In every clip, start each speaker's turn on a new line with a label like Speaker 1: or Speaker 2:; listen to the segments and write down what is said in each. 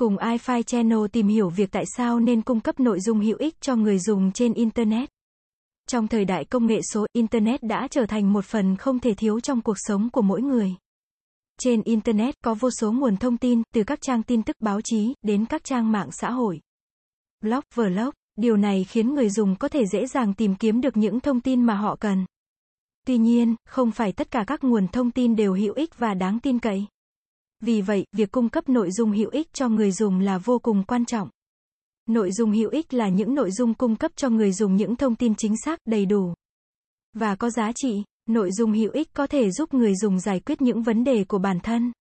Speaker 1: Cùng iFi Channel tìm hiểu việc tại sao nên cung cấp nội dung hữu ích cho người dùng trên Internet. Trong thời đại công nghệ số, Internet đã trở thành một phần không thể thiếu trong cuộc sống của mỗi người. Trên Internet có vô số nguồn thông tin, từ các trang tin tức báo chí, đến các trang mạng xã hội. Blog, vlog, điều này khiến người dùng có thể dễ dàng tìm kiếm được những thông tin mà họ cần. Tuy nhiên, không phải tất cả các nguồn thông tin đều hữu ích và đáng tin cậy. Vì vậy, việc cung cấp nội dung hữu ích cho người dùng là vô cùng quan trọng. Nội dung hữu ích là những nội dung cung cấp cho người dùng những thông tin chính xác, đầy đủ và có giá trị. Nội dung hữu ích có thể giúp người dùng giải quyết những vấn đề của bản thân,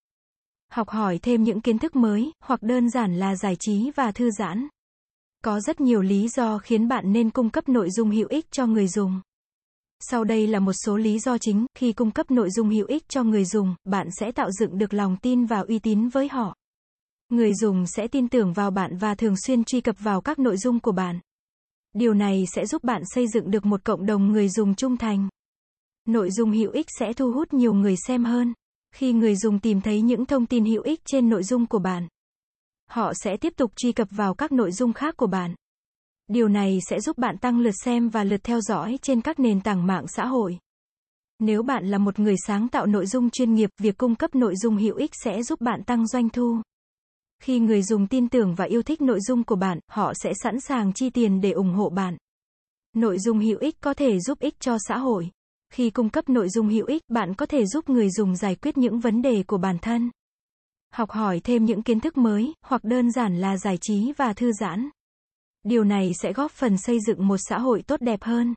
Speaker 1: học hỏi thêm những kiến thức mới, hoặc đơn giản là giải trí và thư giãn. Có rất nhiều lý do khiến bạn nên cung cấp nội dung hữu ích cho người dùng. Sau đây là một số lý do chính, khi cung cấp nội dung hữu ích cho người dùng, bạn sẽ tạo dựng được lòng tin và uy tín với họ. Người dùng sẽ tin tưởng vào bạn và thường xuyên truy cập vào các nội dung của bạn. Điều này sẽ giúp bạn xây dựng được một cộng đồng người dùng trung thành. Nội dung hữu ích sẽ thu hút nhiều người xem hơn. Khi người dùng tìm thấy những thông tin hữu ích trên nội dung của bạn, họ sẽ tiếp tục truy cập vào các nội dung khác của bạn. Điều này sẽ giúp bạn tăng lượt xem và lượt theo dõi trên các nền tảng mạng xã hội. Nếu bạn là một người sáng tạo nội dung chuyên nghiệp, việc cung cấp nội dung hữu ích sẽ giúp bạn tăng doanh thu. Khi người dùng tin tưởng và yêu thích nội dung của bạn, họ sẽ sẵn sàng chi tiền để ủng hộ bạn. Nội dung hữu ích có thể giúp ích cho xã hội. Khi cung cấp nội dung hữu ích, bạn có thể giúp người dùng giải quyết những vấn đề của bản thân, học hỏi thêm những kiến thức mới, hoặc đơn giản là giải trí và thư giãn. Điều này sẽ góp phần xây dựng một xã hội tốt đẹp hơn.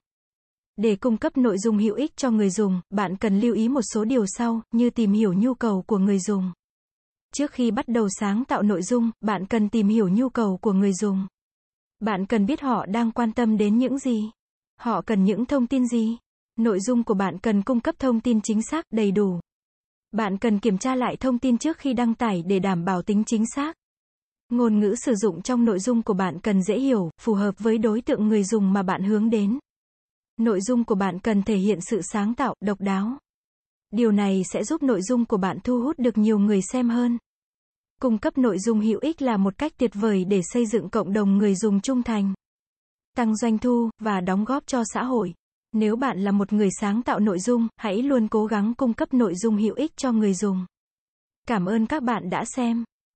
Speaker 1: Để cung cấp nội dung hữu ích cho người dùng, bạn cần lưu ý một số điều sau, như tìm hiểu nhu cầu của người dùng. Trước khi bắt đầu sáng tạo nội dung, bạn cần tìm hiểu nhu cầu của người dùng. Bạn cần biết họ đang quan tâm đến những gì. Họ cần những thông tin gì. Nội dung của bạn cần cung cấp thông tin chính xác, đầy đủ. Bạn cần kiểm tra lại thông tin trước khi đăng tải để đảm bảo tính chính xác. Ngôn ngữ sử dụng trong nội dung của bạn cần dễ hiểu, phù hợp với đối tượng người dùng mà bạn hướng đến. Nội dung của bạn cần thể hiện sự sáng tạo, độc đáo. Điều này sẽ giúp nội dung của bạn thu hút được nhiều người xem hơn. Cung cấp nội dung hữu ích là một cách tuyệt vời để xây dựng cộng đồng người dùng trung thành, tăng doanh thu và đóng góp cho xã hội. Nếu bạn là một người sáng tạo nội dung, hãy luôn cố gắng cung cấp nội dung hữu ích cho người dùng. Cảm ơn các bạn đã xem